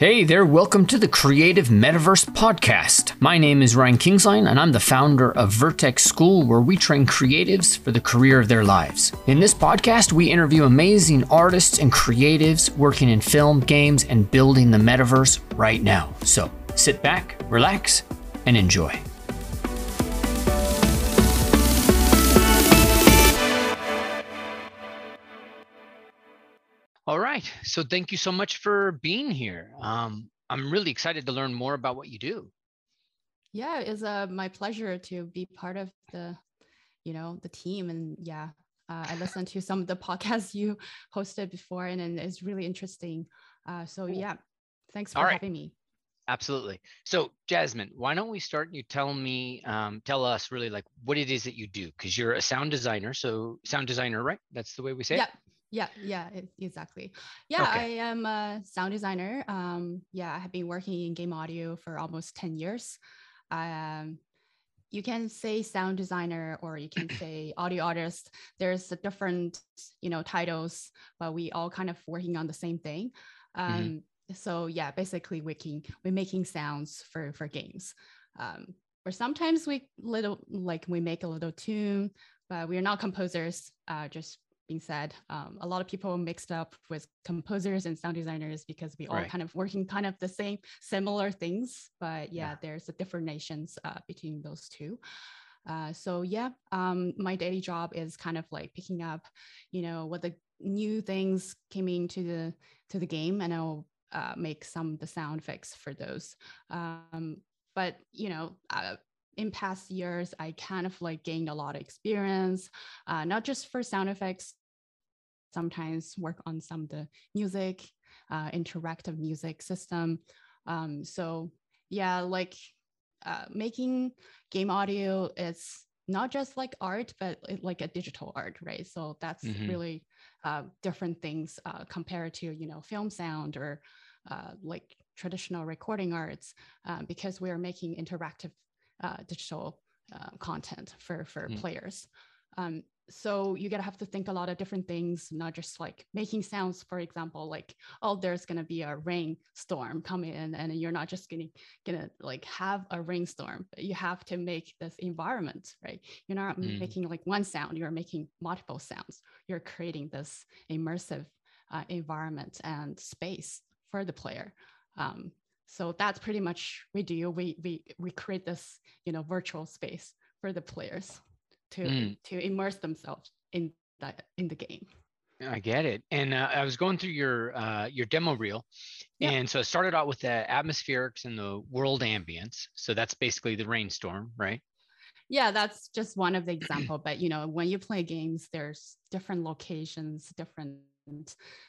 Hey there, welcome to the Creative Metaverse Podcast. My name is Ryan Kingslien, and I'm the founder of Vertex School, where we train creatives for the career of their lives. In this podcast, we interview amazing artists and creatives working in film, games, and building the metaverse right now. So sit back, relax, and enjoy. All right. So thank you so much for being here. Um, I'm really excited to learn more about what you do. Yeah, it's uh, my pleasure to be part of the, you know, the team. And yeah, uh, I listened to some of the podcasts you hosted before, and, and it's really interesting. Uh, so cool. yeah, thanks for right. having me. Absolutely. So Jasmine, why don't we start? You tell me, um, tell us really like what it is that you do, because you're a sound designer. So sound designer, right? That's the way we say yeah. it. Yeah, yeah, exactly. Yeah, okay. I am a sound designer. Um, yeah, I have been working in game audio for almost 10 years. Um, you can say sound designer or you can say audio artist. There's a different, you know, titles, but we all kind of working on the same thing. Mm-hmm. Um, mm-hmm. So yeah, basically we're making sounds for, for games. Um, or sometimes we little, like we make a little tune, but we're not composers, uh, just being said, um, a lot of people mixed up with composers and sound designers because we all right. kind of working kind of the same similar things, but yeah, yeah. there's a different nations uh, between those two. Uh, so yeah, um, my daily job is kind of like picking up, you know, what the new things came into the to the game, and I'll uh, make some the sound effects for those. Um, but you know, uh, in past years, I kind of like gained a lot of experience, uh, not just for sound effects, sometimes work on some of the music, uh, interactive music system. Um, so yeah, like uh, making game audio is not just like art, but like a digital art, right? So that's mm-hmm. really uh, different things uh, compared to you know film sound or uh, like traditional recording arts, uh, because we are making interactive digital content for for mm. players. Um, so you gotta have to think a lot of different things not just like making sounds for example like oh there's gonna be a rainstorm coming in and you're not just gonna gonna like have a rainstorm. But you have to make this environment right? You're not mm. making like one sound you're making multiple sounds. You're creating this immersive uh, environment and space for the player. Um, so that's pretty much we do. We we we create this you know virtual space for the players to mm. to immerse themselves in that in the game. I get it. And uh, I was going through your uh, your demo reel, and so it started out with the atmospherics and the world ambience. So that's basically the rainstorm, right? Yeah, that's just one of the example. but you know, when you play games, there's different locations, different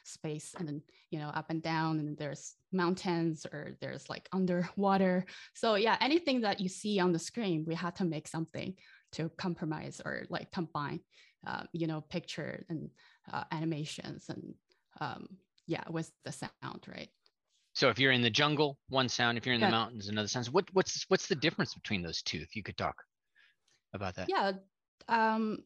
space, and then you know, up and down, and there's mountains or there's like underwater. So yeah, anything that you see on the screen, we had to make something to compromise or like combine, uh, you know, picture and uh, animations and um, yeah, with the sound, right? So if you're in the jungle, one sound. If you're in yeah. the mountains, another sound. What what's what's the difference between those two? If you could talk about that. Yeah, um,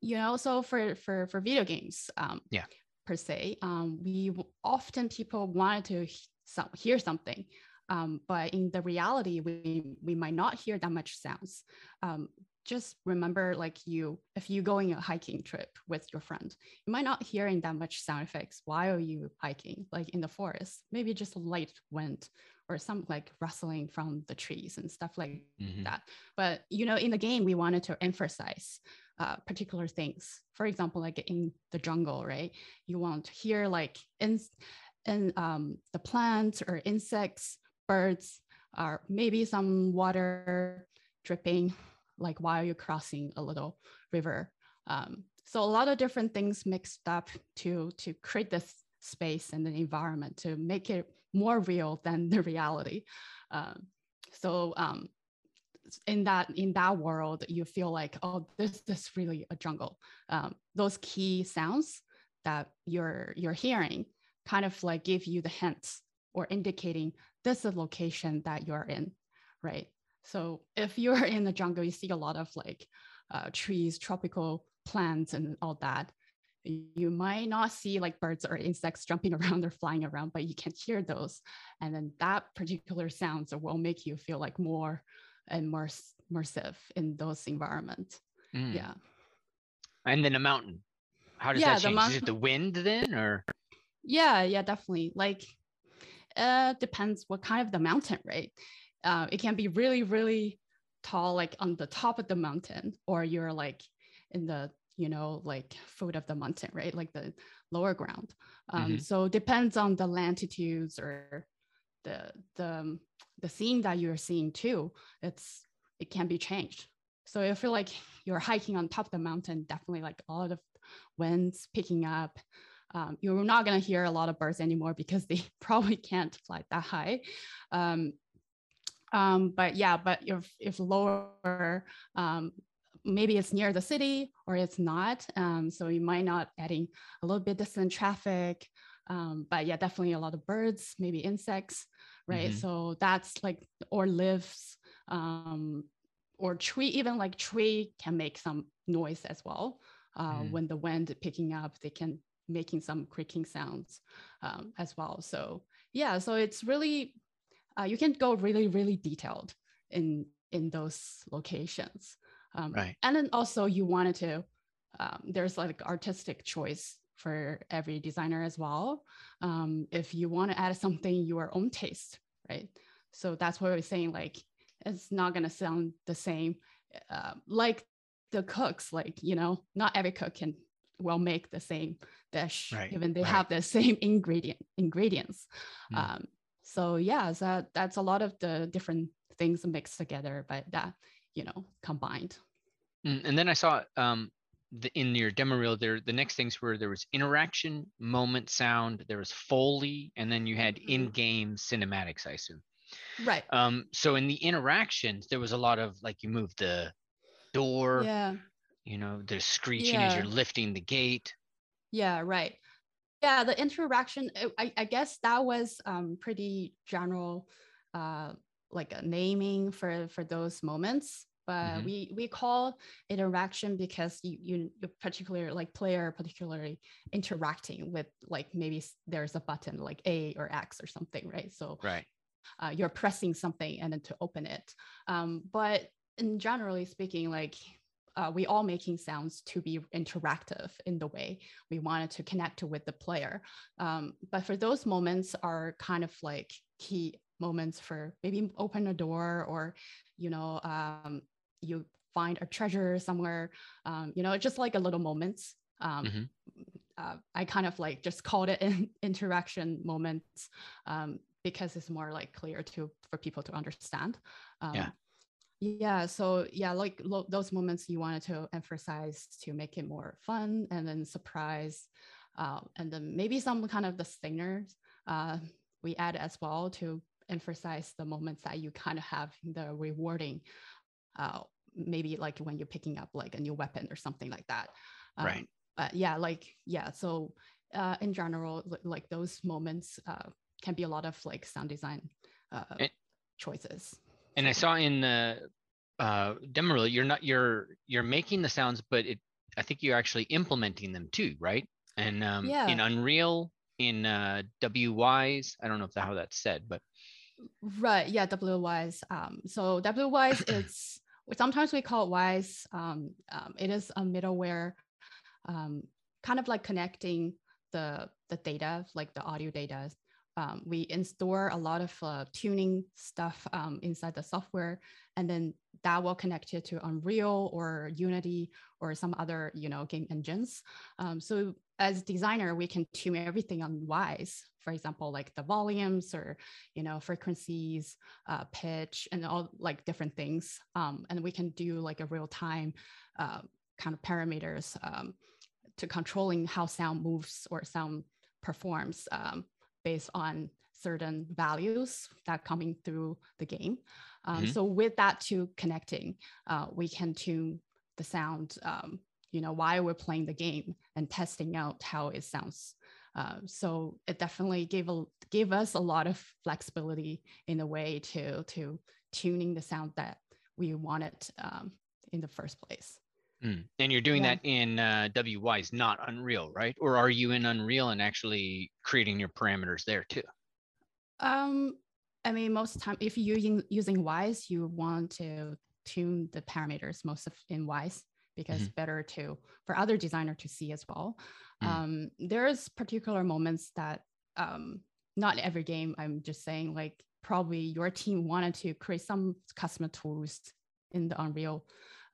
you know, so for for for video games, um, yeah, per se, um, we often people wanted to some, hear something um, but in the reality, we, we might not hear that much sounds. Um, just remember like you, if you going a hiking trip with your friend, you might not hearing that much sound effects while you hiking, like in the forest, maybe just light wind or some like rustling from the trees and stuff like mm-hmm. that. But you know, in the game, we wanted to emphasize uh, particular things. For example, like in the jungle, right? You want to hear like in, in um, the plants or insects birds, or maybe some water dripping, like while you're crossing a little river. Um, so a lot of different things mixed up to to create this space and the environment to make it more real than the reality. Um, so um, in that in that world, you feel like, oh, this is really a jungle. Um, those key sounds that you're you're hearing kind of like give you the hints or indicating this is the location that you're in, right? So if you're in the jungle, you see a lot of like uh, trees, tropical plants, and all that. you might not see like birds or insects jumping around or flying around, but you can hear those. And then that particular sounds will make you feel like more and more immersive in those environments. Mm. Yeah. And then a mountain. How does yeah, that change? Is it the wind then or? Yeah, yeah, definitely. Like uh depends what kind of the mountain, right? Uh, it can be really, really tall, like on the top of the mountain, or you're like in the you know like foot of the mountain right like the lower ground um, mm-hmm. so depends on the latitudes or the the the scene that you're seeing too it's it can be changed so if you're like you're hiking on top of the mountain definitely like a lot of winds picking up um, you're not going to hear a lot of birds anymore because they probably can't fly that high um, um, but yeah but if if lower um, maybe it's near the city or it's not. Um, so you might not adding a little bit distant traffic. Um, but yeah, definitely a lot of birds, maybe insects, right? Mm-hmm. So that's like, or leaves, um, or tree, even like tree can make some noise as well. Uh, mm. When the wind picking up, they can making some creaking sounds um, as well. So yeah, so it's really, uh, you can go really, really detailed in in those locations. Um, right. And then also you wanted to, um, there's like artistic choice for every designer as well. Um, if you want to add something your own taste, right? So that's what we're saying. Like it's not gonna sound the same. Uh, like the cooks, like you know, not every cook can will make the same dish, right. even they right. have the same ingredient ingredients. Mm. Um, so yeah, so that's a lot of the different things mixed together, but that you know, combined. Mm, and then I saw um, the, in your demo reel there, the next things were there was interaction, moment, sound, there was Foley, and then you had mm-hmm. in-game cinematics, I assume. Right. Um, so in the interactions, there was a lot of like you move the door, yeah. You know, the screeching yeah. as you're lifting the gate. Yeah, right. Yeah, the interaction, I, I guess that was um, pretty general uh, like a naming for for those moments but mm-hmm. we we call interaction because you you particular like player particularly interacting with like maybe there's a button like a or x or something right so right uh, you're pressing something and then to open it um, but in generally speaking like uh, we all making sounds to be interactive in the way we wanted to connect with the player. Um, but for those moments are kind of like key moments for maybe open a door or you know um, you find a treasure somewhere um, you know just like a little moments. Um, mm-hmm. uh, i kind of like just called it in interaction moments um, because it's more like clear to for people to understand. Um, yeah yeah so yeah like lo- those moments you wanted to emphasize to make it more fun and then surprise uh, and then maybe some kind of the singers uh, we add as well to emphasize the moments that you kind of have the rewarding uh, maybe like when you're picking up like a new weapon or something like that um, right. but yeah like yeah so uh, in general like those moments uh, can be a lot of like sound design uh, and, choices. and i saw in the uh, demo you're not you're you're making the sounds but it i think you're actually implementing them too right and um, yeah. in unreal in uh, WWise i don't know if that, how that's said but Right. Yeah. WWise. Um, so WWise it's sometimes we call it Wise. Um, um, it is a middleware, um, kind of like connecting the the data, like the audio data. Um, we install a lot of uh, tuning stuff um, inside the software, and then that will connect it to Unreal or Unity or some other you know game engines. Um, so as designer, we can tune everything on Wise, for example, like the volumes or, you know, frequencies, uh, pitch, and all like different things. Um, and we can do like a real time uh, kind of parameters um, to controlling how sound moves or sound performs um, based on certain values that coming through the game. Um, mm-hmm. So with that to connecting, uh, we can tune the sound um, you know, while we're playing the game and testing out how it sounds. Uh, so it definitely gave a gave us a lot of flexibility in a way to to tuning the sound that we wanted um, in the first place. Mm. And you're doing yeah. that in uh, WWise, not Unreal, right? Or are you in Unreal and actually creating your parameters there too? Um, I mean, most of the time, if you're using, using Wise, you want to tune the parameters most of in Wise because mm-hmm. better to for other designer to see as well. Mm. Um, there's particular moments that um, not every game. I'm just saying, like probably your team wanted to create some custom tools in the Unreal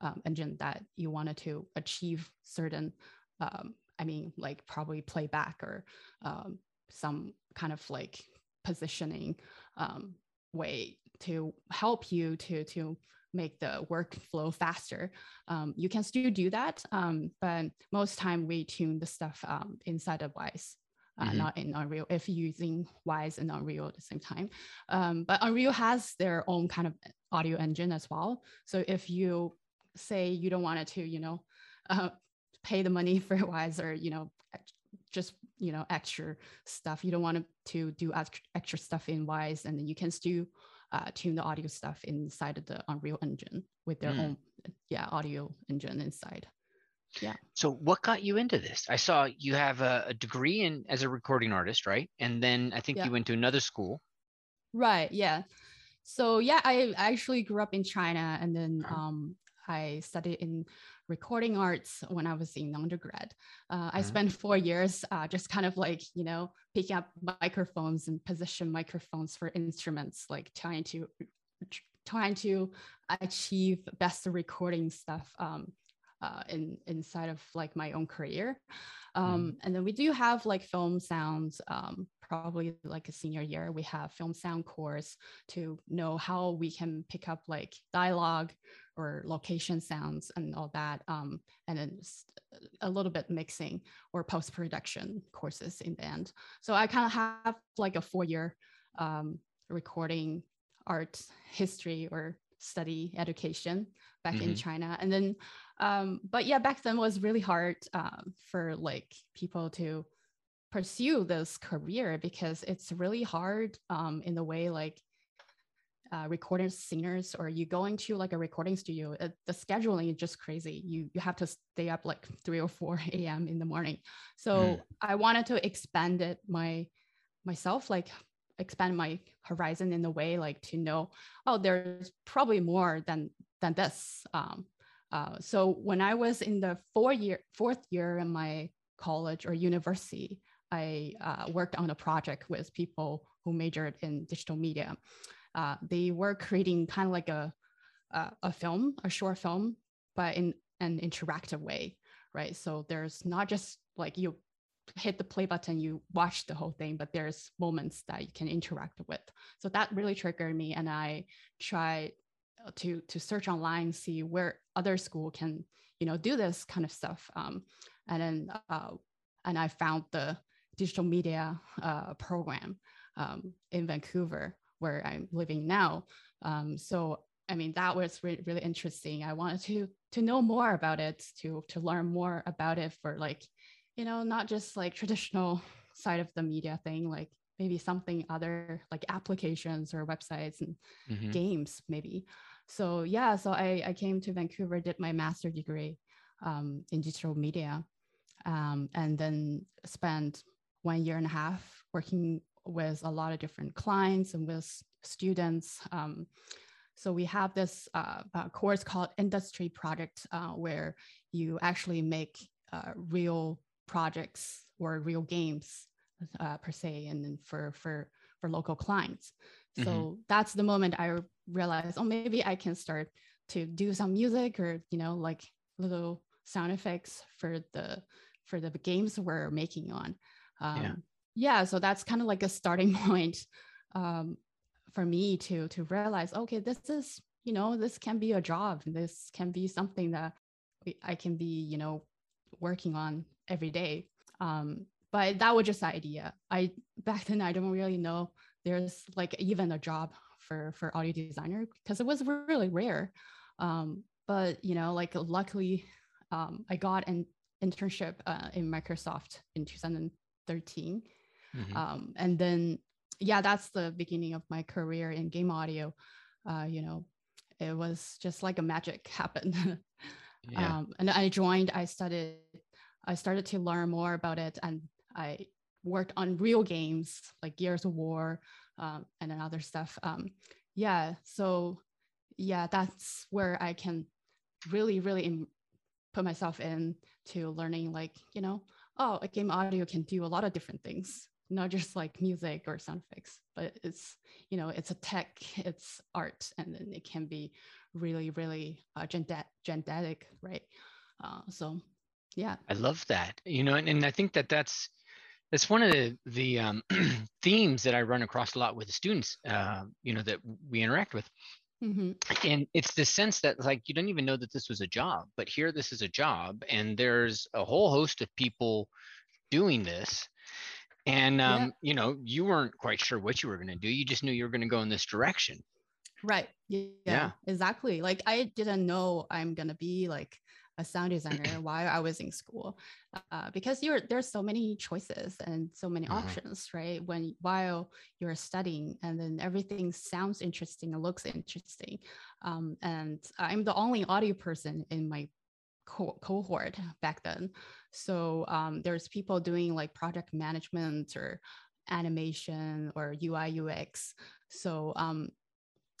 um, engine that you wanted to achieve certain. Um, I mean, like probably playback or um, some kind of like positioning um, way to help you to to make the workflow faster. Um, you can still do that, um, but most time we tune the stuff um, inside of Wise. Uh, mm-hmm. Not in Unreal, if you using Wise and Unreal at the same time. Um, but Unreal has their own kind of audio engine as well. So if you say you don't want it to, you know, uh, pay the money for Wise or you know, just you know extra stuff, you don't want to do extra stuff in Wise, and then you can still uh, tune the audio stuff inside of the Unreal Engine with their mm. own yeah audio engine inside. Yeah. So what got you into this? I saw you have a, a degree in as a recording artist, right? And then I think yeah. you went to another school. Right. Yeah. So yeah, I actually grew up in China, and then uh-huh. um, I studied in recording arts when I was in undergrad. Uh, I mm-hmm. spent four years uh, just kind of like, you know, picking up microphones and position microphones for instruments, like trying to trying to achieve best recording stuff um, uh, in inside of like my own career. Um, mm. And then we do have like film sounds, um, probably like a senior year, we have film sound course to know how we can pick up like dialogue or location sounds and all that. Um, and then a little bit mixing or post production courses in the end. So I kind of have like a four year um, recording art history or study education back mm-hmm. in China. And then, um, but yeah, back then was really hard uh, for like people to pursue this career because it's really hard um, in the way like uh, recording singers or you going to like a recording studio uh, the scheduling is just crazy. You you have to stay up like 3 or 4 a.m in the morning. So mm. i wanted to expand it my myself like expand my horizon in a way like to know oh there's probably more than than this. Um, uh, so when i was in the four year fourth year in my college or university i uh, worked on a project with people who majored in digital media. Uh, they were creating kind of like a, a, a film a short film but in an interactive way right? So there's not just like you hit the play button, you watch the whole thing, but there's moments that you can interact with. So that really triggered me, and I tried uh, to to search online, see where other school can you know do this kind of stuff, um, and then uh, and I found the digital media uh, program um, in Vancouver where I'm living now. Um, so I mean that was really, really interesting. I wanted to to know more about it, to to learn more about it for like you know, not just like traditional side of the media thing, like maybe something other like applications or websites and mm-hmm. games, maybe. So yeah, so I, I came to Vancouver, did my master degree um, in digital media, um, and then spent one year and a half working with a lot of different clients and with students. Um, so we have this uh, uh, course called Industry Project, uh, where you actually make uh, real projects or real games uh, per se and then for for for local clients so mm-hmm. that's the moment i realized oh maybe i can start to do some music or you know like little sound effects for the for the games we're making on um, yeah. yeah so that's kind of like a starting point um, for me to to realize okay this is you know this can be a job this can be something that i can be you know working on every day. Um, but that was just the idea. I back then I don't really know there's like even a job for for audio designer because it was really rare. Um, but you know, like luckily, um, I got an internship uh, in Microsoft in 2013, mm-hmm. um, and then yeah, that's the beginning of my career in game audio. Uh, you know, it was just like a magic happened. Yeah. Um, and I joined, I started, I started to learn more about it and I worked on real games like Gears of War um, and then other stuff. Um, yeah. So yeah, that's where I can really, really in, put myself in to learning like, you know, oh, a game audio can do a lot of different things, not just like music or sound effects, but it's, you know, it's a tech, it's art, and then it can be really, really uh, genetic, right? Uh, so, yeah. I love that, you know, and, and I think that that's, that's one of the, the um, themes that I run across a lot with the students, uh, you know, that we interact with. Mm-hmm. And it's the sense that like you don't even know that this was a job, but here this is a job, and there's a whole host of people doing this. And um, yeah. you know, you weren't quite sure what you were going to do. You just knew you were going to go in this direction. Right. Yeah, yeah. Exactly. Like I didn't know I'm gonna be like a sound designer while I was in school, uh, because you're there's so many choices and so many mm-hmm. options, right? When while you're studying, and then everything sounds interesting and looks interesting, um, and I'm the only audio person in my co- cohort back then, so um, there's people doing like project management or animation or UI UX. So um,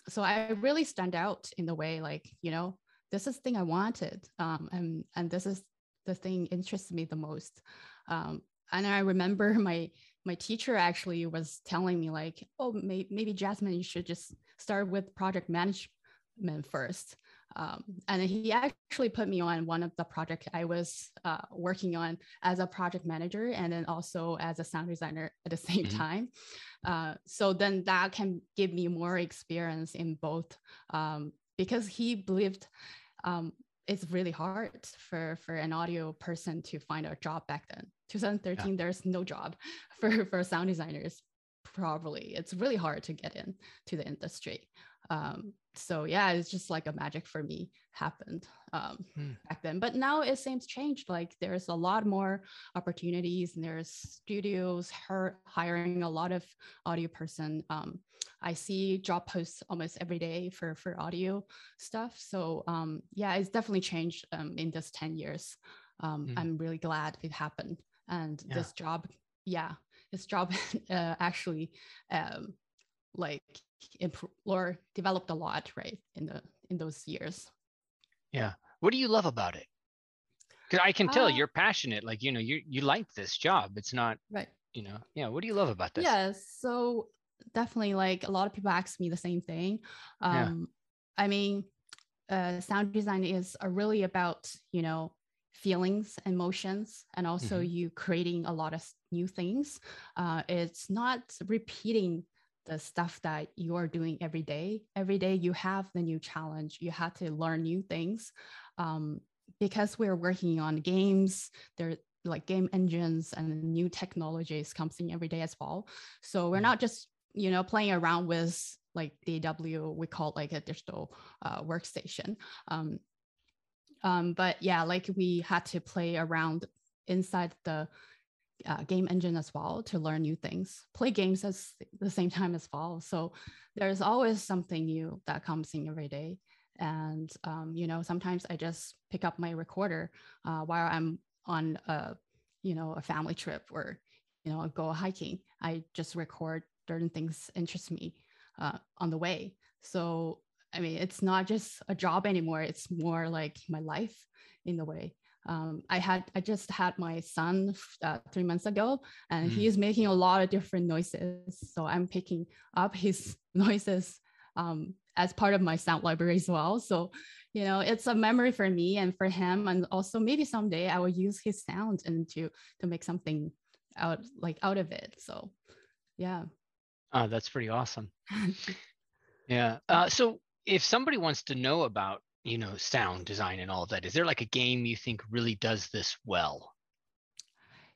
so I really stand out in the way like you know this is the thing I wanted. Um, and, and this is the thing interests me the most. Um, and I remember my my teacher actually was telling me like, oh, may, maybe Jasmine, you should just start with project management first. Um, and he actually put me on one of the project I was uh, working on as a project manager and then also as a sound designer at the same mm-hmm. time. Uh, so then that can give me more experience in both um, because he believed um, it's really hard for for an audio person to find a job back then. 2013 yeah. there's no job for for sound designers probably. It's really hard to get in to the industry. Um, so yeah it's just like a magic for me happened um, hmm. back then but now it seems changed like there's a lot more opportunities and there's studios her hiring a lot of audio person um, i see job posts almost every day for for audio stuff so um, yeah it's definitely changed um, in this 10 years um, hmm. i'm really glad it happened and yeah. this job yeah this job uh, actually um, like improve or developed a lot right in the in those years. Yeah. What do you love about it? Because i can tell uh, you're passionate like you know you you like this job. It's not right. you know yeah what do you love about this? Yeah so definitely like a lot of people ask me the same thing. Um yeah. i mean uh, sound design is uh, really about you know feelings emotions and also mm-hmm. you creating a lot of new things. Uh, it's not repeating the stuff that you are doing every day. Every day you have the new challenge. You have to learn new things. Um, because we're working on games, there like game engines and new technologies comes in every day as well. So we're mm. not just you know playing around with like DAW. We call it like a digital uh, workstation. Um, um, but yeah, like we had to play around inside the uh, game engine as well to learn new things, play games at the same time as well. So there's always something new that comes in every day. And, um, you know, sometimes I just pick up my recorder uh, while I'm on a, you know, a family trip or, you know, go hiking. I just record certain things interest me uh, on the way. So, I mean, it's not just a job anymore. It's more like my life in a way um, I had I just had my son uh, three months ago, and mm. he is making a lot of different noises. So I'm picking up his noises um, as part of my sound library as well. So you know, it's a memory for me and for him, and also maybe someday I will use his sound and to to make something out like out of it. So yeah. Oh, that's pretty awesome. yeah. Uh, so if somebody wants to know about you know sound design and all of that is there like a game you think really does this well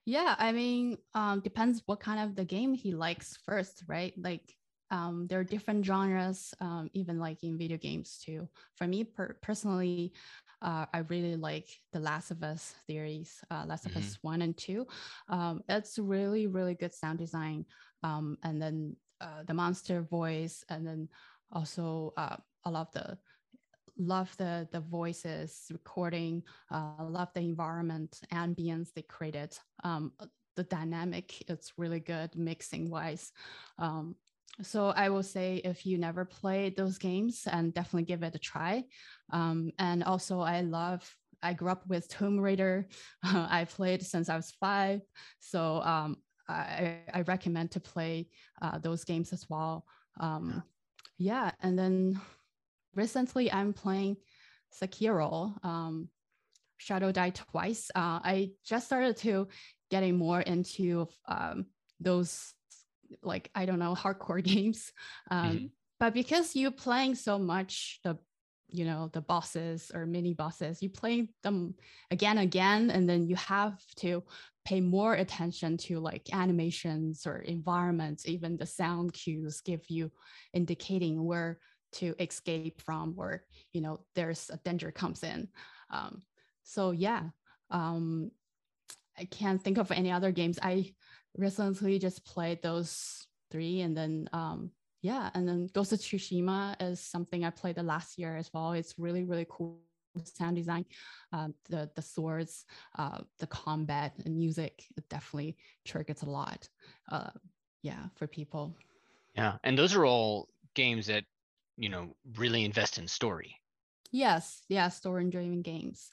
yeah i mean um, depends what kind of the game he likes first right like um, there are different genres um, even like in video games too for me per- personally uh, i really like the last of us series uh, last mm-hmm. of us. 1 and 2 um, it's really really good sound design um, and then uh, the monster voice and then also uh, i love the love the the voices recording uh, love the environment ambience they created. Um, the dynamic it's really good mixing wise. Um, so i will say if you never played those games and definitely give it a try. Um, and also i love i grew up with tomb raider. I played since i was five. So um, I, I, recommend to play uh, those games as well. Um, yeah and then recently I'm playing Sekiro, um, Shadow Die Twice. Uh, I just started to getting more into um, those like I don't know hardcore games, um, mm-hmm. but because you're playing so much the you know the bosses or mini bosses, you play them again again, and then you have to pay more attention to like animations or environments, even the sound cues give you indicating where to escape from or you know there's a danger comes in. Um, so yeah um, i can't think of any other games. I recently just played those three and then um, yeah and then ghost of tsushima is something i played the last year as well. It's really really cool sound design uh, the the swords uh, the combat and music definitely triggers a lot uh, yeah for people. Yeah and those are all games that you know really invest in story. Yes yeah story driven games.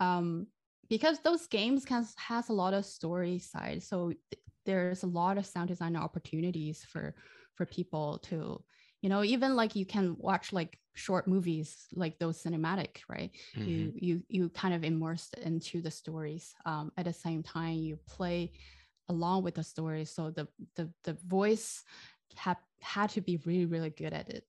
Um because those games can has a lot of story side so th- there's a lot of sound design opportunities for for people to you know even like you can watch like short movies like those cinematic right? Mm-hmm. you you you kind of immersed into the stories um, at the same time you play along with the story so the the the voice had had to be really really good at it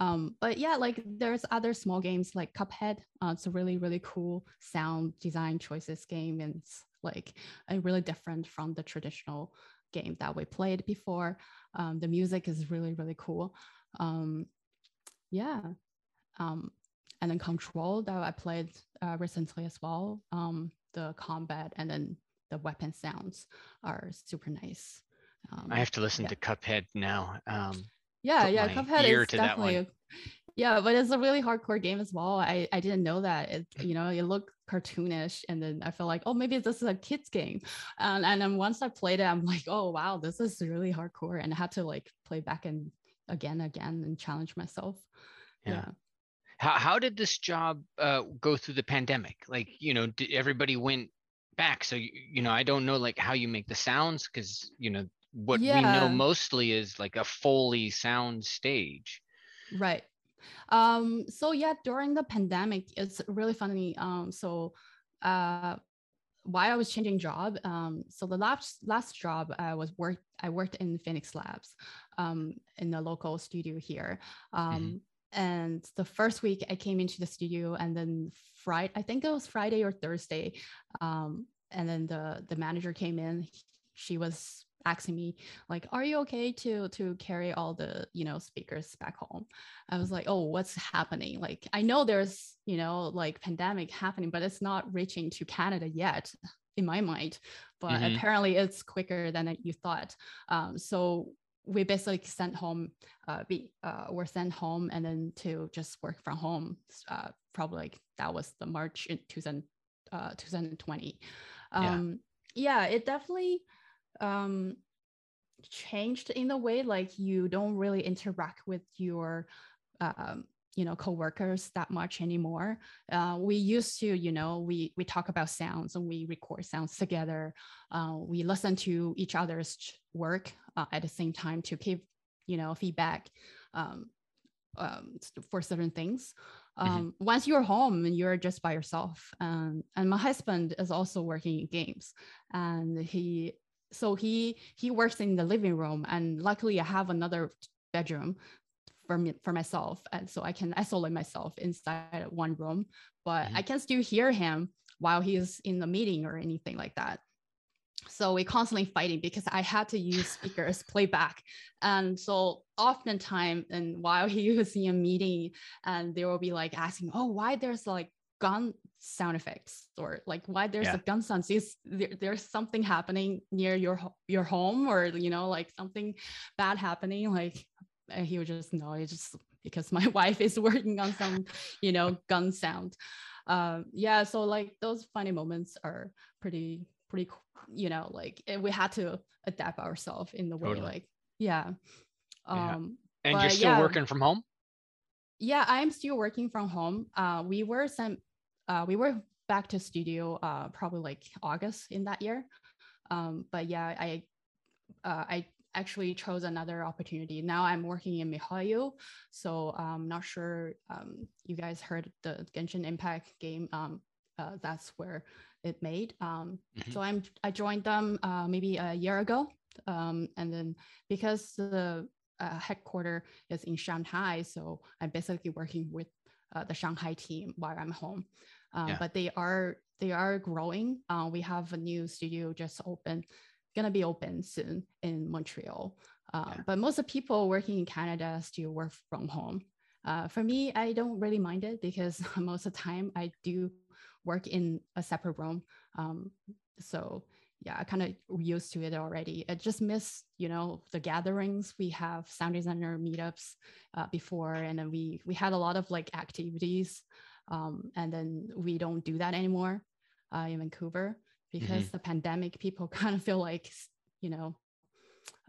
um, but yeah, like there's other small games like Cuphead. Uh, it's a really, really cool sound design choices game. And it's like a really different from the traditional game that we played before. Um, the music is really, really cool. Um, yeah. Um, and then Control that I played uh, recently as well. Um, the combat and then the weapon sounds are super nice. Um, I have to listen yeah. to Cuphead now. Um, yeah, yeah, Cuphead is definitely. Yeah, but it's a really hardcore game as well. I, I didn't know that. It you know it looked cartoonish, and then I felt like oh maybe this is a kids game, and and then once I played it, I'm like oh wow this is really hardcore, and I had to like play back and again again and challenge myself. Yeah. yeah. How how did this job uh, go through the pandemic? Like you know, did everybody went back so you, you know i don't know like how you make the sounds because you know what yeah. we know mostly is like a Foley sound stage. Right. Um, so yeah, during the pandemic, it's really funny. Um, so uh, while I was changing job, um, so the last last job I was worked I worked in Phoenix Labs um, in the local studio here. Um, mm-hmm. And the first week I came into the studio, and then Friday I think it was Friday or Thursday, um, and then the the manager came in. She was asking me like are you okay to to carry all the you know speakers back home i was like oh what's happening like i know there's you know like pandemic happening but it's not reaching to canada yet in my mind but mm-hmm. apparently it's quicker than you thought um, so we basically sent home uh, be uh, were sent home and then to just work from home uh, probably like that was the march in 2000, uh, 2020 um, yeah. yeah it definitely um, changed in a way like you don't really interact with your um, you know coworkers that much anymore uh, we used to you know we we talk about sounds and we record sounds together uh, we listen to each other's work uh, at the same time to give you know feedback um, um, for certain things mm-hmm. um, mm-hmm. once you're home and you're just by yourself um, and my husband is also working in games and he so he he works in the living room and luckily i have another bedroom for me for myself and so i can isolate myself inside one room but mm-hmm. i can still hear him while he's in the meeting or anything like that so we're constantly fighting because i had to use speakers playback and so oftentimes and while he was in a meeting and they will be like asking oh why there's like gun sound effects or like why there's yeah. a gun sound is there, there's something happening near your your home or you know like something bad happening like he would just know he just because my wife is working on some, you know, gun sound. Um, yeah, so like those funny moments are pretty pretty you know like we had to adapt ourselves in the way totally. like yeah um yeah. and you're still yeah, working from home yeah i'm still working from home uh we were sent uh we were back to studio uh probably like august in that year um but yeah i uh, i actually chose another opportunity now i'm working in mihoyo so i'm not sure um you guys heard the genshin impact game um uh, that's where it made. Um, mm-hmm. So I'm I joined them uh, maybe a year ago, um, and then because the uh, headquarter is in Shanghai, so I'm basically working with uh, the Shanghai team while I'm home. Um, yeah. But they are they are growing. Uh, we have a new studio just open, gonna be open soon in Montreal. Uh, yeah. But most of the people working in Canada still work from home. Uh, for me, I don't really mind it because most of the time I do work in a separate room. Um, so yeah, I kind of used to it already. I just miss, you know, the gatherings. We have sound designer meetups uh, before, and then we we had a lot of like activities, um, and then we don't do that anymore uh, in Vancouver because mm-hmm. the pandemic. People kind of feel like, you know,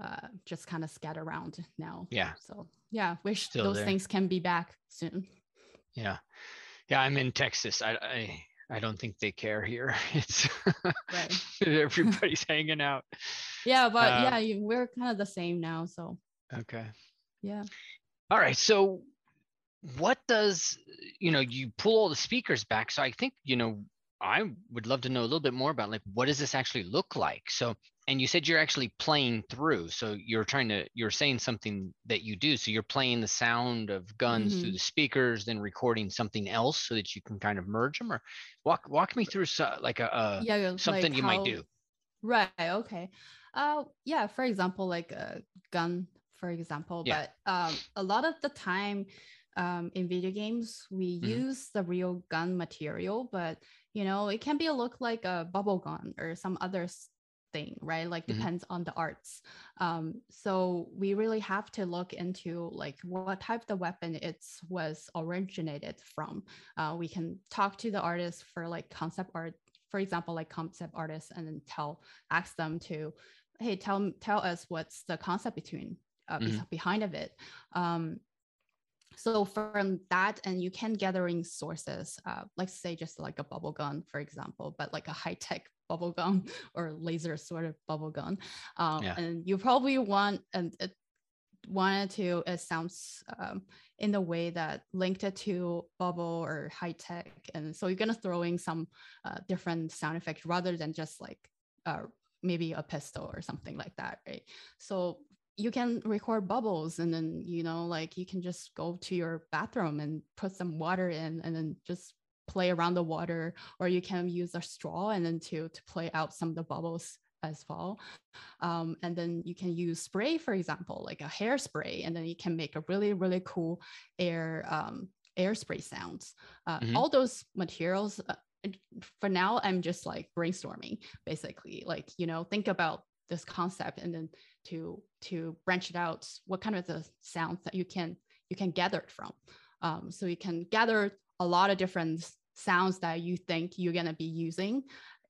uh, just kind of scatter around now. Yeah. So yeah, wish Still those there. things can be back soon. Yeah, yeah. I'm in Texas. I, I I don't think they care here. It's right. everybody's hanging out. Yeah, but uh, yeah, we're kind of the same now. So okay. Yeah. All right. So what does you know you pull all the speakers back so i think you know i would love to know a little bit more about like what does this actually look like so and you said you're actually playing through so you're trying to you're saying something that you do so you're playing the sound of guns mm-hmm. through the speakers then recording something else so that you can kind of merge them or walk walk me through so, like a, a yeah, something like you how, might do right okay uh yeah for example like a gun for example yeah. but um a lot of the time um, in video games we mm-hmm. use the real gun material but you know it can be a look like a bubble gun or some other thing, right? Like mm-hmm. depends on the arts. Um, so we really have to look into like what type of weapon it was originated from. Uh, we can talk to the artist for like concept art, for example, like concept artists, and then tell ask them to, hey, tell tell us what's the concept between uh, mm-hmm. behind of it. Um, so from that and you can gathering sources uh, let's say just like a bubble gun for example but like a high-tech bubble gun or laser sort of bubble gun um, yeah. and you probably want and it wanted to it sounds um, in the way that linked it to bubble or high tech and so you're going to throw in some uh, different sound effects rather than just like uh, maybe a pistol or something like that right so you can record bubbles and then you know like you can just go to your bathroom and put some water in and then just play around the water or you can use a straw and then to to play out some of the bubbles as well. Um, and then you can use spray for example like a hairspray and then you can make a really really cool air um, air spray sounds. Uh, mm-hmm. all those materials uh, for now i'm just like brainstorming basically. Like you know think about this concept and then to to branch it out what kind of the sounds that you can you can gather it from. Um, so you can gather a lot of different sounds that you think you're going to be using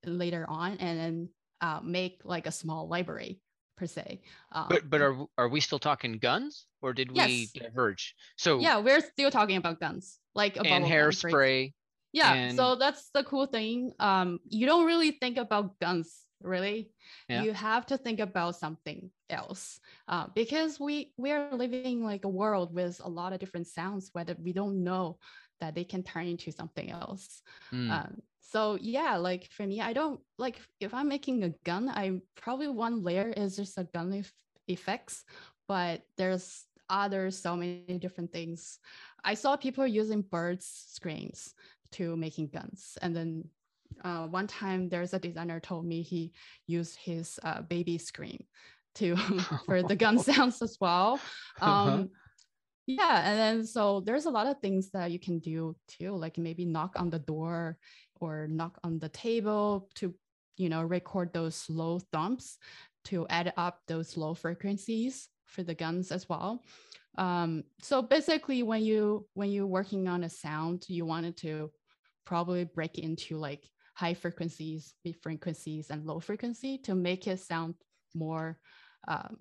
later on and then uh, make like a small library per se. Um, but but are, are we still talking guns or did yes. we diverge? So yeah we're still talking about guns like and hairspray yeah and... so that's the cool thing. Um you don't really think about guns really yeah. you have to think about something else uh, because we we are living like a world with a lot of different sounds whether we don't know that they can turn into something else mm. um, so yeah like for me i don't like if i'm making a gun i probably one layer is just a gunef- effects but there's other so many different things i saw people using birds screams to making guns and then uh, one time there's a designer told me he used his uh, baby scream to for the gun sounds as well. Uh-huh. Um, uh-huh. Yeah, and then so there's a lot of things that you can do too, like maybe knock on the door or knock on the table to you know record those low thumps to add up those low frequencies for the guns as well. Um, so basically, when you when you're working on a sound, you wanted to probably break into like high frequencies, mid frequencies, and low frequency to make it sound more um,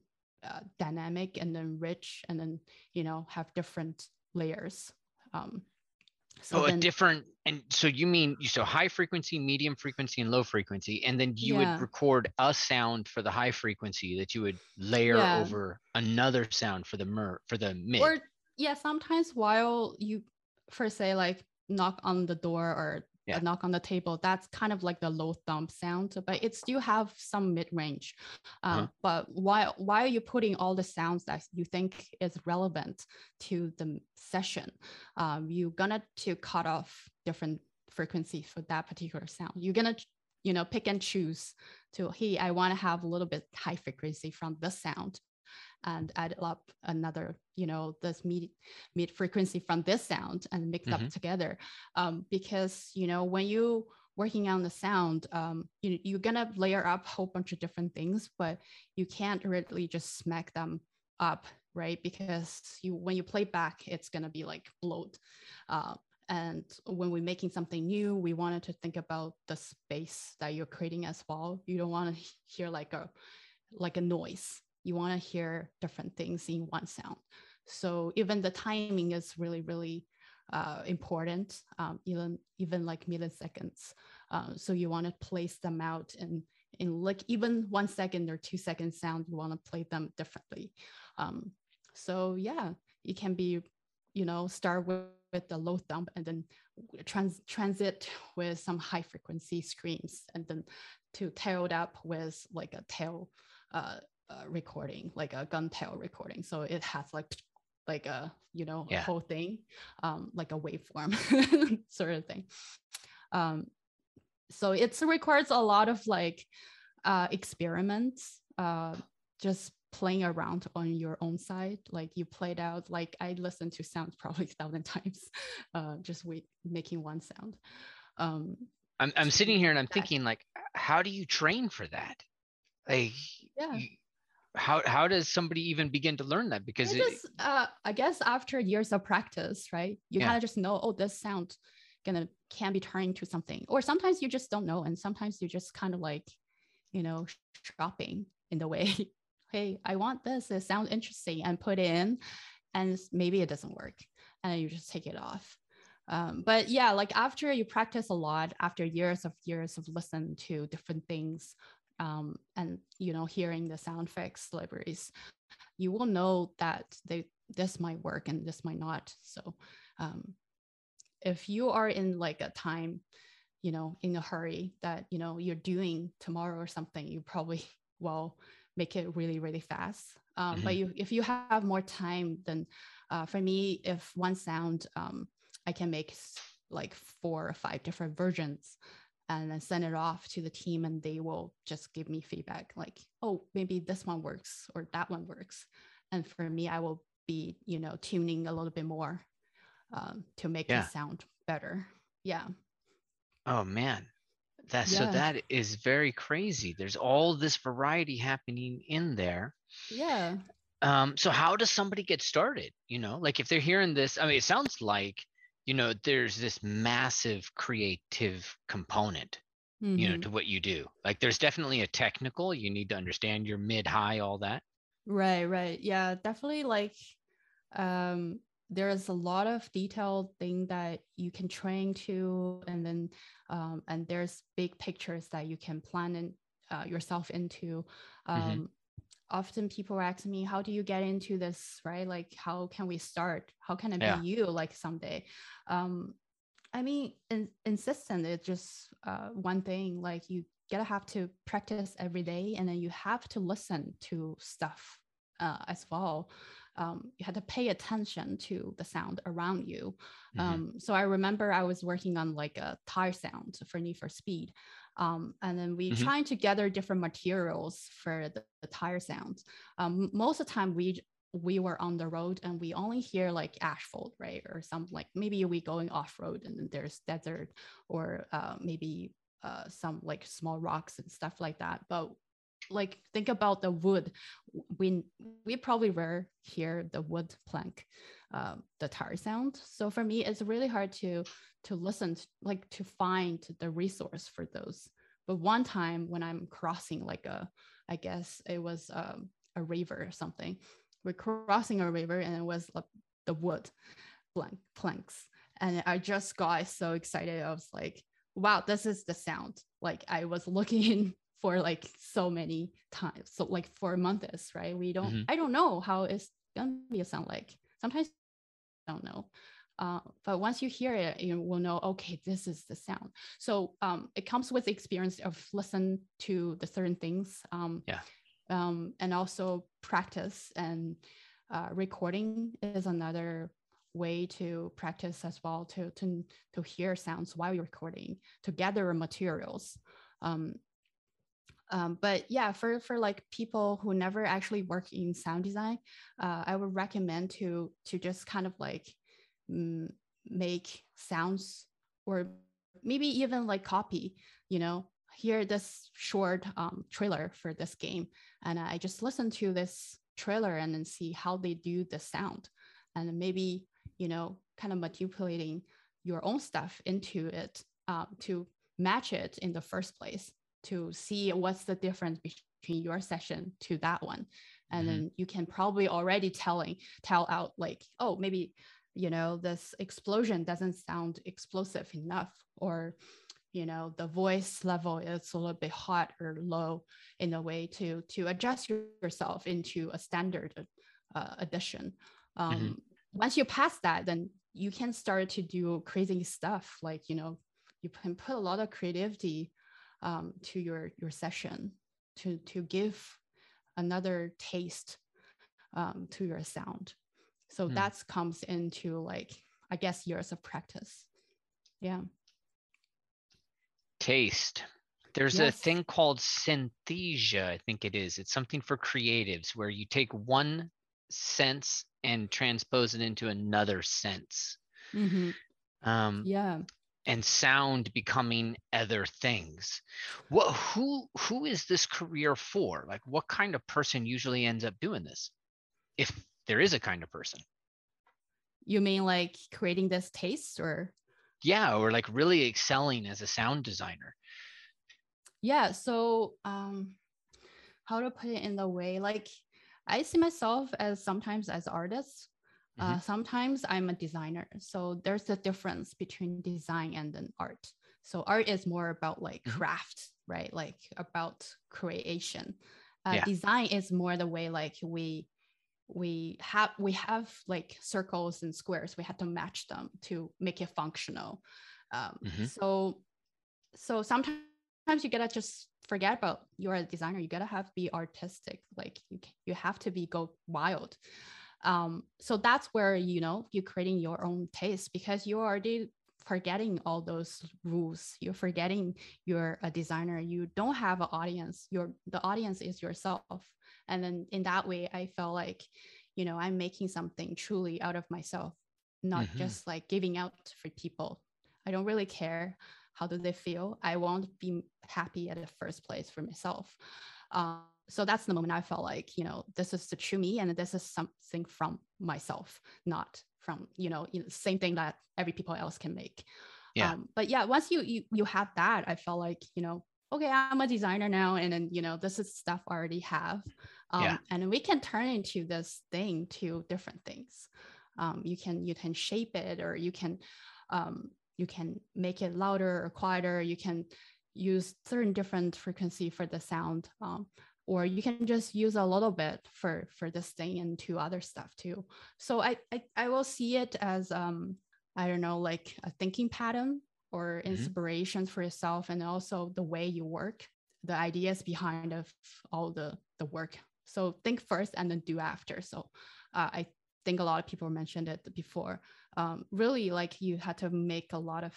uh, dynamic and then rich, and then you know have different layers. Um, so oh, then, a different and so you mean you so high frequency medium frequency and low frequency and then you yeah. would record a sound for the high frequency that you would layer yeah. over another sound for the mer for the mid or yeah sometimes while you for say like knock on the door or yeah. a knock on the table that's kind of like the low thumb sound but it still have some mid-range um, uh-huh. but why why are you putting all the sounds that you think is relevant to the session um, you're gonna to cut off different frequencies for that particular sound you're gonna you know pick and choose to hey i want to have a little bit high frequency from this sound and add up another, you know, this mid mid frequency from this sound and mix mm-hmm. up together. Um, because you know when you working on the sound, um, you, you're gonna layer up a whole bunch of different things, but you can't really just smack them up, right? Because you when you play back, it's gonna be like bloat. Uh, and when we're making something new, we wanted to think about the space that you're creating as well. You don't want to hear like a like a noise you want to hear different things in one sound. So even the timing is really, really uh, important, um, even even like milliseconds. Uh, so you want to place them out in in like even one second or two second sound. You want to play them differently. Um, so yeah, it can be, you know, start with, with the low thumb and then trans transit with some high frequency screams and then to tail it up with like a tail uh, uh, recording, like a gun tail recording. So it has like like a you know yeah. a whole thing, um, like a waveform sort of thing. Um, so it requires a lot of like uh, experiments, uh, just playing around on your own side. Like you played out, like I listened to sounds probably a thousand times, uh, just wait, making one sound. Um, I'm, I'm sitting here and I'm thinking like, how do you train for that? Like, yeah. You, how how does somebody even begin to learn that? Because it, just, uh, i guess after years of practice right? You yeah. kind of just know oh this sound gonna can be turned to something. Or sometimes you just don't know and sometimes you just kind of like you know shopping in the way hey i want this it sounds interesting and put in and maybe it doesn't work and you just take it off. Um, but yeah like after you practice a lot after years of years of listen to different things um, and you know hearing the sound effects libraries you will know that they this might work and this might not so um, if you are in like a time you know in a hurry that you know you're doing tomorrow or something you probably will make it really really fast um, mm-hmm. but you if you have more time then uh, for me if one sound um, i can make like four or five different versions and then send it off to the team and they will just give me feedback like oh maybe this one works or that one works. And for me i will be you know tuning a little bit more um, to make yeah. it sound better. Yeah. Oh man. That yeah. so that is very crazy. There's all this variety happening in there. Yeah. Um so how does somebody get started? You know like if they're hearing this i mean it sounds like you know there's this massive creative component mm-hmm. you know mm-hmm. to what you do like there's definitely a technical you need to understand your mid high all that right right yeah definitely like um there's a lot of detailed thing that you can train to and then um, and there's big pictures that you can plan in, uh, yourself into mm-hmm. um, often people ask me how do you get into this right? Like how can we start? How can it yeah. be you like someday? Um i mean in, insistent it's just uh, one thing like you gotta have to practice every day and then you have to listen to stuff uh, as well. Um, you had to pay attention to the sound around you. Mm-hmm. um, so i remember i was working on like a tire sound for need for speed um, and then we mm-hmm. trying to gather different materials for the, the tire sounds. Um, most of the time we we were on the road and we only hear like asphalt, right? Or some like maybe we going off road and then there's desert or uh, maybe uh, some like small rocks and stuff like that. But like think about the wood. We we probably rare hear the wood plank uh, the tar sound. So for me it's really hard to to listen to, like to find the resource for those. But one time when i'm crossing like a i guess it was um, a river or something we're crossing a river and it was like the wood plank planks. And i just got so excited. I was like wow this is the sound. Like i was looking for like so many times. So like for months, right? We don't, mm-hmm. I don't know how it's gonna be a sound like. Sometimes I don't know. Uh, but once you hear it, you will know, okay, this is the sound. So um, it comes with the experience of listen to the certain things. Um, yeah. Um, and also practice and uh, recording is another way to practice as well to to to hear sounds while you're recording to gather materials um, um, but yeah, for for like people who never actually work in sound design, uh, I would recommend to to just kind of like make sounds or maybe even like copy. You know, hear this short um, trailer for this game, and I just listen to this trailer and then see how they do the sound, and maybe you know, kind of manipulating your own stuff into it um, to match it in the first place to see what's the difference between your session to that one and mm-hmm. then you can probably already telling tell out like oh maybe you know this explosion doesn't sound explosive enough or you know the voice level is a little bit hot or low in a way to to adjust yourself into a standard uh, addition um, mm-hmm. once you pass that then you can start to do crazy stuff like you know you can put a lot of creativity um, to your your session to to give another taste um, to your sound. So mm. that comes into like i guess years of practice. Yeah. Taste. There's yes. a thing called synesthesia i think it is. It's something for creatives where you take one sense and transpose it into another sense. Mm-hmm. um, yeah and sound becoming other things. What who who is this career for? Like what kind of person usually ends up doing this if there is a kind of person? You mean like creating this taste or? Yeah or like really excelling as a sound designer. Yeah so um how to put it in the way like i see myself as sometimes as artists Mm-hmm. Uh, sometimes I'm a designer. So there's a difference between design and then art. So art is more about like mm-hmm. craft, right? Like about creation. Uh, yeah. Design is more the way like we we have we have like circles and squares. We have to match them to make it functional. Um, mm-hmm. So so sometimes you gotta just forget about you're a designer. You gotta have be artistic. Like you you have to be go wild. Um, so that's where you know you're creating your own taste because you're already forgetting all those rules. You're forgetting you're a designer. You don't have an audience. Your the audience is yourself. And then in that way, I felt like, you know, I'm making something truly out of myself, not mm-hmm. just like giving out for people. I don't really care how do they feel. I won't be happy at the first place for myself. Um, so that's the moment I felt like, you know, this is the true me and this is something from myself, not from, you know, you know same thing that every people else can make. Yeah. Um, but yeah, once you, you you have that, I felt like, you know, okay, I'm a designer now. And then, you know, this is stuff I already have. Um, yeah. and we can turn into this thing to different things. Um, you can you can shape it or you can um, you can make it louder or quieter. You can use certain different frequency for the sound. Um, or you can just use a little bit for for this thing and to other stuff too so i i, I will see it as um i don't know like a thinking pattern or mm-hmm. for yourself and also the way you work the ideas behind of all the the work so think first and then do after so uh, i think a lot of people mentioned it before um, really like you had to make a lot of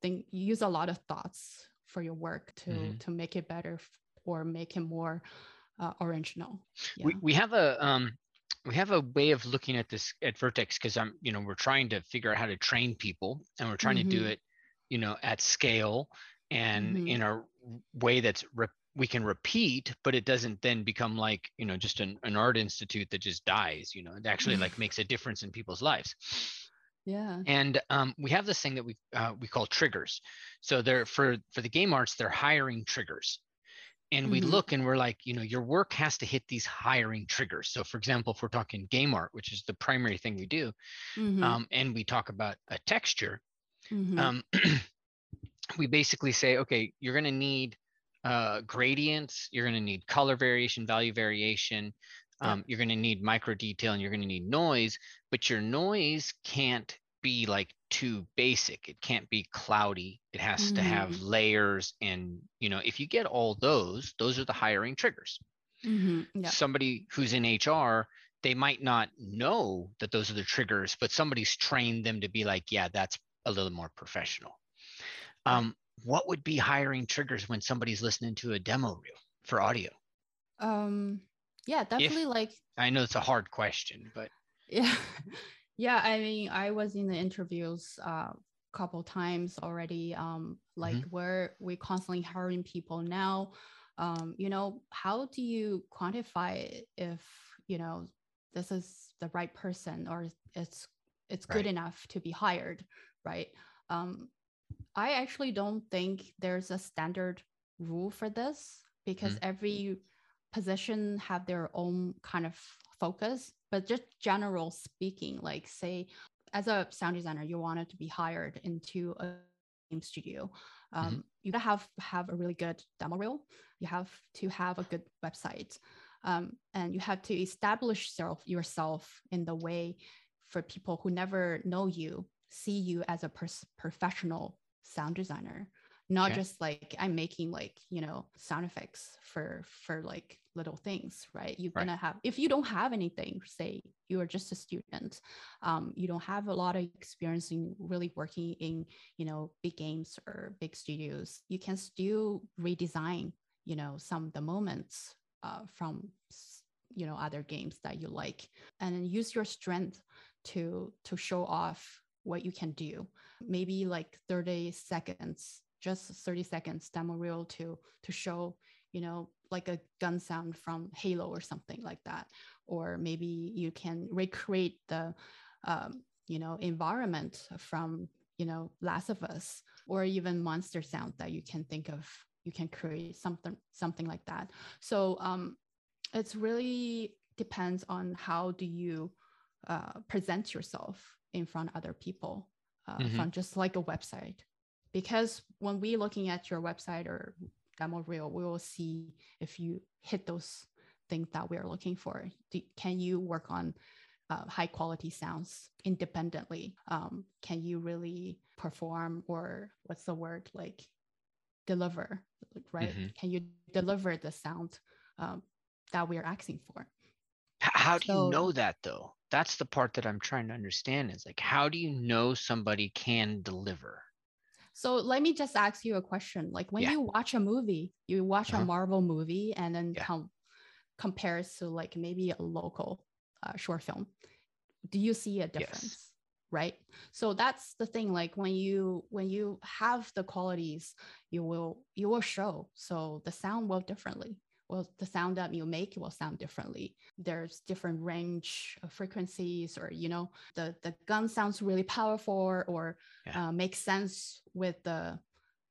think use a lot of thoughts for your work to mm-hmm. to make it better or make him more uh, original. Yeah. We, we have a um, we have a way of looking at this at Vertex because I'm you know we're trying to figure out how to train people and we're trying mm-hmm. to do mm-hmm. it you know at scale and mm-hmm. in a way that's re- we can repeat but it doesn't then become like you know just an, an art institute that just dies you know it actually like makes a difference in people's lives yeah and um, we have this thing that we uh, we call triggers so they're for for the game arts they're hiring triggers and we mm-hmm. look and we're like you know your work has to hit these hiring triggers so for example if we're talking game art which is the primary thing we do mm-hmm. um, and we talk about a texture mm-hmm. um, we basically say okay you're going to need uh, gradients you're going to need color variation value variation um, yeah. you're going to need micro detail and you're going to need noise but your noise can't be like too basic it can't be cloudy it has mm-hmm. to have mm-hmm. layers and you know if you get all those those are the hiring triggers mm-hmm. yeah. somebody who's in hr they might not know that those are the triggers but somebody's trained them to be like yeah that's a little more professional um, what would be hiring triggers when somebody's listening to a demo reel for audio um yeah definitely if, like i know it's a hard question but yeah yeah i mean i was in the interviews a uh, couple times already um like mm-hmm. where we constantly hiring people now um you know how do you quantify if you know this is the right person or it's it's good right. enough to be hired right um i actually don't think there's a standard rule for this because mm-hmm. every position have their own kind of focus but just general speaking like say as a sound designer you wanted to be hired into a game studio. Um, mm-hmm. you gotta have have a really good demo reel. You have to have a good website. Um, and you have to establish self, yourself in the way for people who never know you see you as a pers- professional sound designer not okay. just like i'm making like you know sound effects for for like little things right you're right. gonna have if you don't have anything say you are just a student um, you don't have a lot of experience in really working in you know big games or big studios you can still redesign you know some of the moments uh, from you know other games that you like and use your strength to to show off what you can do maybe like 30 seconds just 30 seconds demo reel to to show you know like a gun sound from halo or something like that. Or maybe you can recreate the um, you know environment from you know last of us or even monster sound that you can think of. You can create something something like that. So um, it's really depends on how do you uh, present yourself in front of other people uh, mm-hmm. from just like a website because when we're looking at your website or demo reel, we will see if you hit those things that we're looking for. Do, can you work on uh, high quality sounds independently? Um, can you really perform or what's the word like deliver, right? Mm-hmm. Can you deliver the sound um, that we're asking for? How do so, you know that though? That's the part that I'm trying to understand is like, how do you know somebody can deliver? So let me just ask you a question. Like when yeah. you watch a movie, you watch uh-huh. a Marvel movie and then yeah. com- compares to like maybe a local uh, short film. Do you see a difference? Yes. Right. So that's the thing. Like when you when you have the qualities, you will you will show. So the sound will differently well the sound that you make will sound differently. There's different range of frequencies or you know the the gun sounds really powerful or yeah. uh, makes sense with the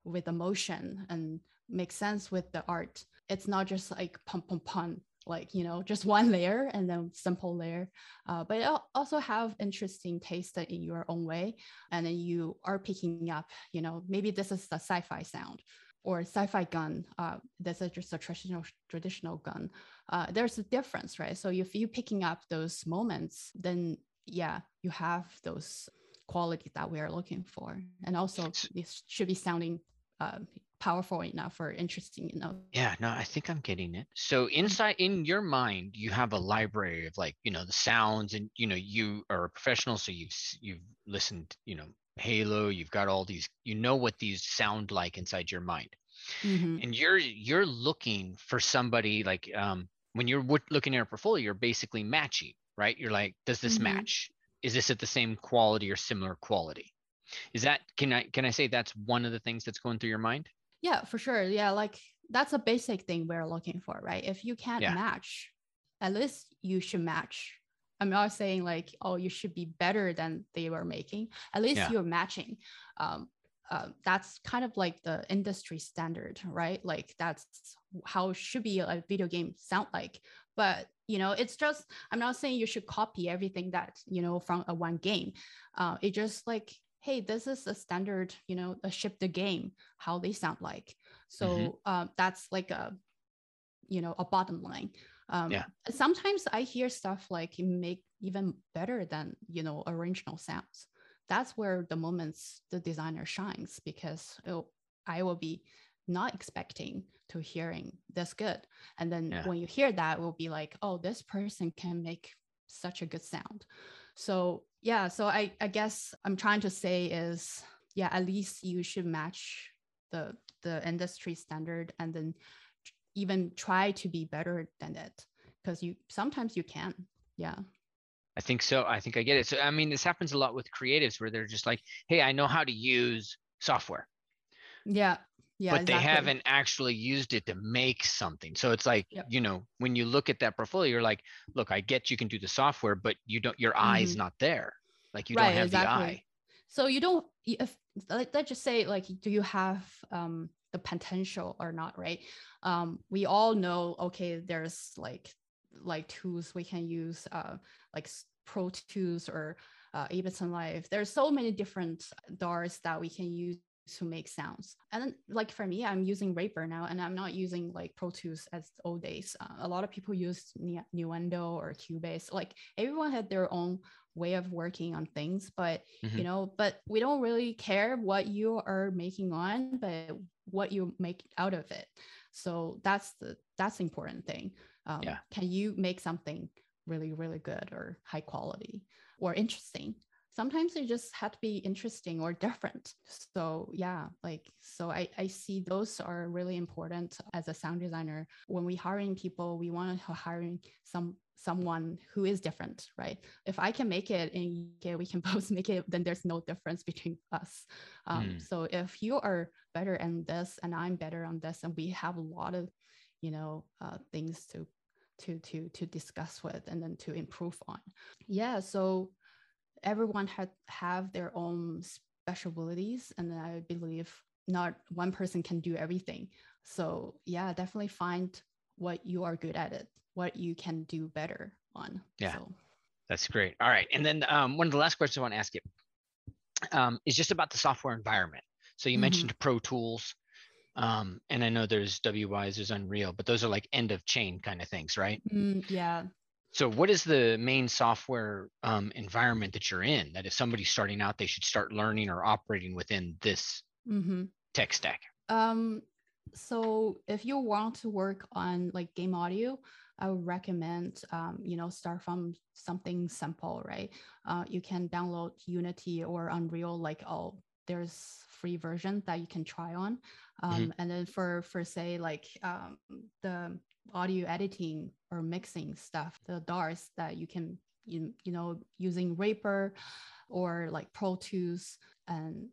with the motion and makes sense with the art. It's not just like pump pump pump like you know just one layer and then simple layer. Uh, but it also have interesting taste in your own way. And then you are picking up you know maybe this is the sci-fi sound or sci-fi gun uh, that's a, just a traditional traditional gun uh, there's a difference right? So if you're picking up those moments then yeah you have those qualities that we are looking for. And also this should be sounding uh, powerful enough or interesting enough. Yeah no i think i'm getting it. So inside in your mind you have a library of like you know the sounds and you know you are a professional so you've you've listened you know halo you've got all these you know what these sound like inside your mind mm-hmm. and you're you're looking for somebody like um, when you're looking at a portfolio you're basically matching right you're like does this mm-hmm. match is this at the same quality or similar quality is that can i can i say that's one of the things that's going through your mind yeah for sure yeah like that's a basic thing we're looking for, right? If you can't yeah. match, at least you should match. I'm not saying like, oh, you should be better than they were making. At least yeah. you're matching. Um, uh, that's kind of like the industry standard, right? Like that's how should be a video game sound like. But you know, it's just I'm not saying you should copy everything that you know from a one game. Uh, it just like hey, this is a standard, you know, a ship the game, how they sound like. So mm-hmm. uh, that's like a, you know, a bottom line. Um, yeah. Sometimes I hear stuff like make even better than, you know, original sounds. That's where the moments the designer shines because I will be not expecting to hearing this good. And then yeah. when you hear that, will be like, oh, this person can make such a good sound. So yeah, so I, I guess I'm trying to say is yeah, at least you should match the the industry standard and then even try to be better than it because you sometimes you can. Yeah. I think so. I think I get it. So I mean, this happens a lot with creatives where they're just like, "Hey, I know how to use software." Yeah yeah, but exactly. they haven't actually used it to make something. So it's like, yep. you know, when you look at that portfolio, you're like, look, I get you can do the software, but you don't, your mm-hmm. eye's not there. Like you right, don't have exactly. the eye. So you don't, if let's just say, like, do you have um, the potential or not, right? Um, we all know, okay, there's like, like tools we can use, uh, like Pro Tools or uh, Ableton Live. There's so many different DAWs that we can use to make sounds. And like for me, I'm using Reaper now, and I'm not using like Pro Tools as old days. Uh, a lot of people use Nuendo or Cubase. Like everyone had their own way of working on things, but mm-hmm. you know, but we don't really care what you are making on, but what you make out of it. So that's the that's the important thing. Um, yeah. Can you make something really really good or high quality or interesting? Sometimes they just have to be interesting or different. So yeah like so I, I see those are really important as a sound designer. When we hiring people we want to hiring some someone who is different right? If i can make it and yeah, we can both make it then there's no difference between us. Um, mm. so if you are better on this and i'm better on this and we have a lot of you know uh, things to to to to discuss with and then to improve on. Yeah so everyone had have their own special abilities and i believe not one person can do everything. So yeah definitely find what you are good at it what you can do better on. Yeah. So. that's great. All right. And then um, one of the last questions i want to ask you um, is just about the software environment. So you mm-hmm. mentioned pro tools um, and i know there's wwise there's unreal but those are like end of chain kind of things right? Mm, yeah so, what is the main software um, environment that you're in that if somebody's starting out, they should start learning or operating within this mm-hmm. tech stack? Um, so, if you want to work on like game audio, I would recommend, um, you know, start from something simple, right? Uh, you can download Unity or Unreal, like oh, there's free version that you can try on. Mm-hmm. Um, mm-hmm. And then for for say like um, the audio editing or mixing stuff, the DAWs that you can, you, you know, using Reaper or like Pro Tools and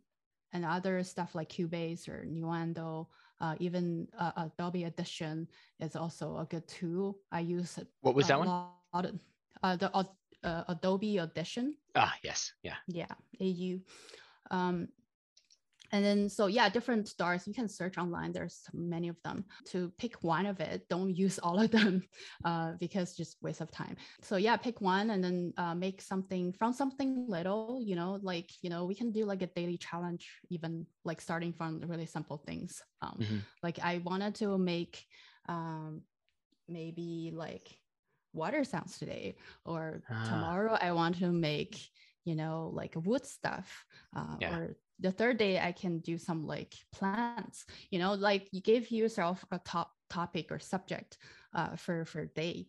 and other stuff like Cubase or Nuendo, uh, even uh, Adobe Audition is also a good tool. I use it. What was that one? Of, uh, the uh, Adobe Audition. Ah, yes, yeah, yeah, AU. Um, and then, so yeah, different stars, you can search online. There's many of them to pick one of it. Don't use all of them uh, because just waste of time. So yeah, pick one and then uh, make something from something little, you know, like, you know, we can do like a daily challenge, even like starting from really simple things. Um, mm-hmm. Like I wanted to make um, maybe like water sounds today or ah. tomorrow I want to make you know like wood stuff uh, yeah. or the third day i can do some like plans you know like you give yourself a top topic or subject uh, for for day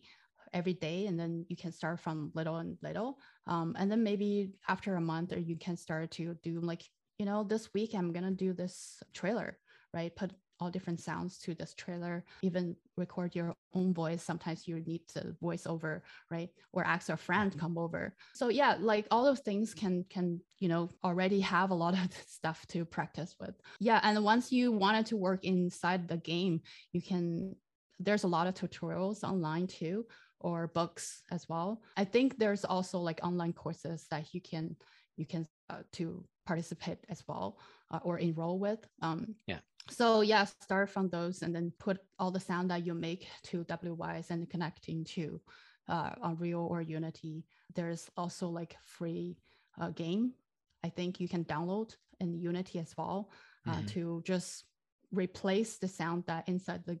every day and then you can start from little and little. Um, and then maybe after a month or you can start to do like you know this week i'm gonna do this trailer right? Put all different sounds to this trailer, even record your own voice. Sometimes you need the voiceover, right? Or ask a friend come over. So yeah, like all those things can can, you know, already have a lot of stuff to practice with. Yeah. And once you wanted to work inside the game, you can there's a lot of tutorials online too or books as well. I think there's also like online courses that you can you can uh, to participate as well uh, or enroll with. Um, yeah. So yeah, start from those and then put all the sound that you make to WWise and connecting to uh, Unreal or Unity. There's also like free uh, game. I think you can download in Unity as well uh, mm-hmm. to just replace the sound that inside the,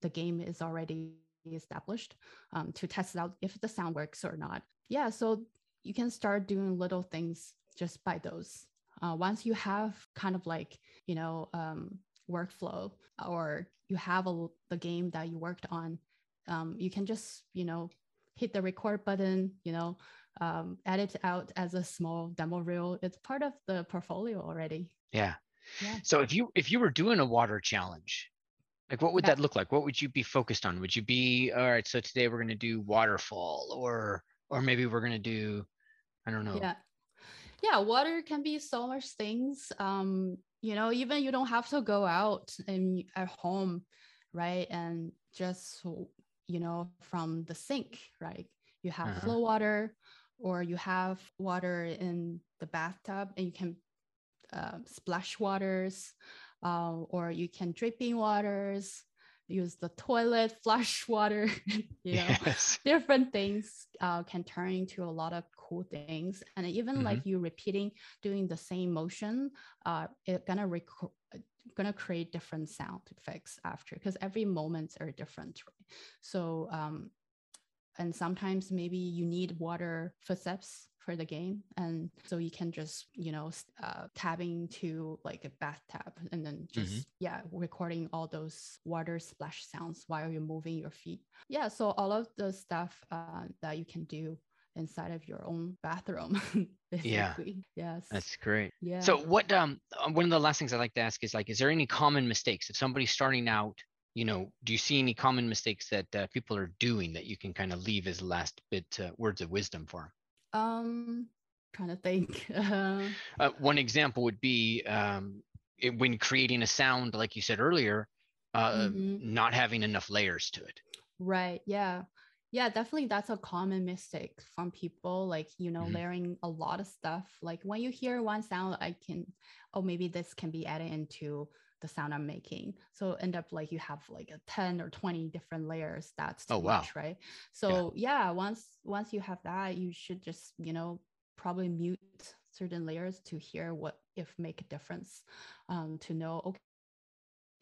the game is already established um, to test out if the sound works or not. Yeah, so you can start doing little things just by those. Uh, once you have kind of like, you know, um, workflow or you have a, the game that you worked on, um, you can just, you know, hit the record button, you know, um, edit out as a small demo reel. It's part of the portfolio already. Yeah. Yeah. So if you if you were doing a water challenge, like what would yeah. that look like? What would you be focused on? Would you be all right? So today we're going to do waterfall, or or maybe we're going to do, I don't know. Yeah yeah water can be so much things um you know even you don't have to go out and at home right and just you know from the sink right you have uh-huh. flow water or you have water in the bathtub and you can uh, splash waters uh, or you can dripping waters use the toilet flush water you know yes. different things uh, can turn into a lot of cool things and even mm-hmm. like you repeating doing the same motion uh, it gonna gonna create different sound effects after because every moments are different right? so um, and sometimes maybe you need water footsteps for the game and so you can just you know uh, tabbing to like a bathtub and then just mm-hmm. yeah recording all those water splash sounds while you're moving your feet yeah so all of the stuff uh, that you can do inside of your own bathroom basically yeah yes that's great yeah so what um uh, one of the last things i like to ask is like is there any common mistakes if somebody's starting out you know do you see any common mistakes that uh, people are doing that you can kind of leave as last bit uh, words of wisdom for them um, trying to think. Uh, one example would be um, it, when creating a sound, like you said earlier, uh, mm-hmm. not having enough layers to it. Right. Yeah. Yeah, definitely. That's a common mistake from people, like, you know, mm-hmm. layering a lot of stuff. Like when you hear one sound, I can, oh, maybe this can be added into the sound I'm making. So end up like you have like a 10 or 20 different layers. That's too oh, wow. much, right? So yeah. yeah, once once you have that, you should just, you know, probably mute certain layers to hear what if make a difference. Um, to know, okay,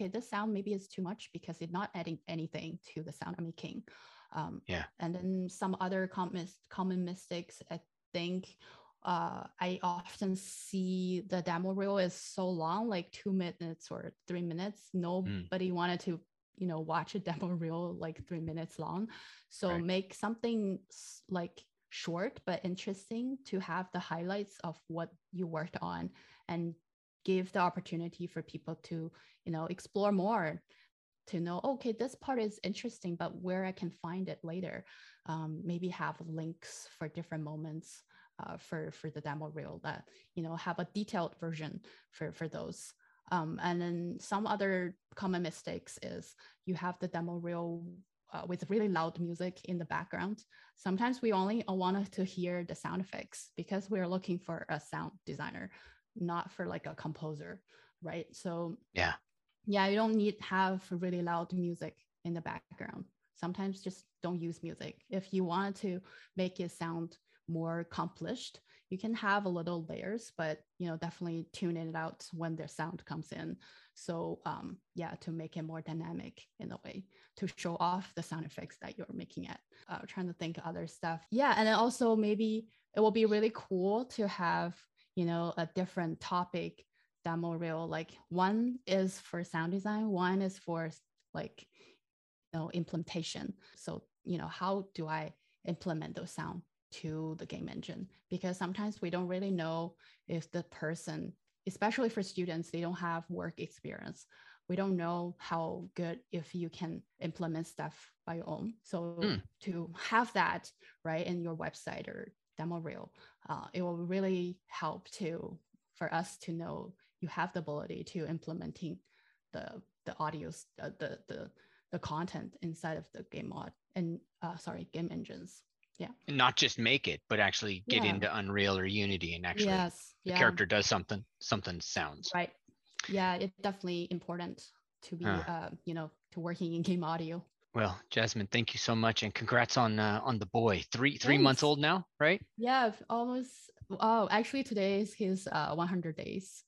okay, this sound maybe is too much because it's not adding anything to the sound I'm making. Um, yeah. And then some other common common mistakes I think uh, I often see the demo reel is so long, like two minutes or three minutes. Hmm. Nobody mm. wanted to, you know, watch a demo reel like three minutes long. So right. make something like short but interesting to have the highlights of what you worked on and give the opportunity for people to, you know, explore more to know okay this part is interesting but where i can find it later um, maybe have links for different moments uh, for for the demo reel that you know have a detailed version for for those. Um, and then some other common mistakes is you have the demo reel uh, with really loud music in the background. Sometimes we only want to hear the sound effects because we're looking for a sound designer, not for like a composer, right? So yeah, yeah, you don't need have really loud music in the background. Sometimes just don't use music. If you want to make it sound more accomplished you can have a little layers but you know definitely tune it out when their sound comes in so um, yeah to make it more dynamic in a way to show off the sound effects that you're making it uh, trying to think other stuff yeah and then also maybe it will be really cool to have you know a different topic demo reel like one is for sound design one is for like you know implementation so you know how do i implement those sound to the game engine because sometimes we don't really know if the person especially for students they don't have work experience we don't know how good if you can implement stuff by your own. So mm. to have that right in your website or demo reel, uh, it will really help to for us to know you have the ability to implementing the the audios uh, the the the content inside of the game mod and uh, sorry game engines. Yeah. And not just make it but actually get yeah. into unreal or unity and actually yes, the yeah. character does something something sounds. Right. Yeah it's definitely important to be uh, uh, you know to working in game audio. Well jasmine thank you so much and congrats on uh, on the boy. Three three Thanks. months old now right? Yeah almost oh actually today is his uh 100 days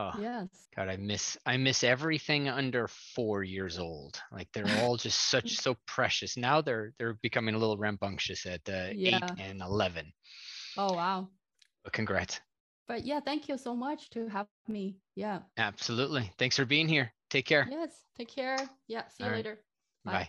Oh, yes. God, I miss I miss everything under four years old. Like they're all just such so precious. Now they're they're becoming a little rambunctious at uh, yeah. eight and eleven. Oh wow! But congrats. But yeah, thank you so much to have me. Yeah. Absolutely. Thanks for being here. Take care. Yes. Take care. Yeah. See you all later. Bye. Bye.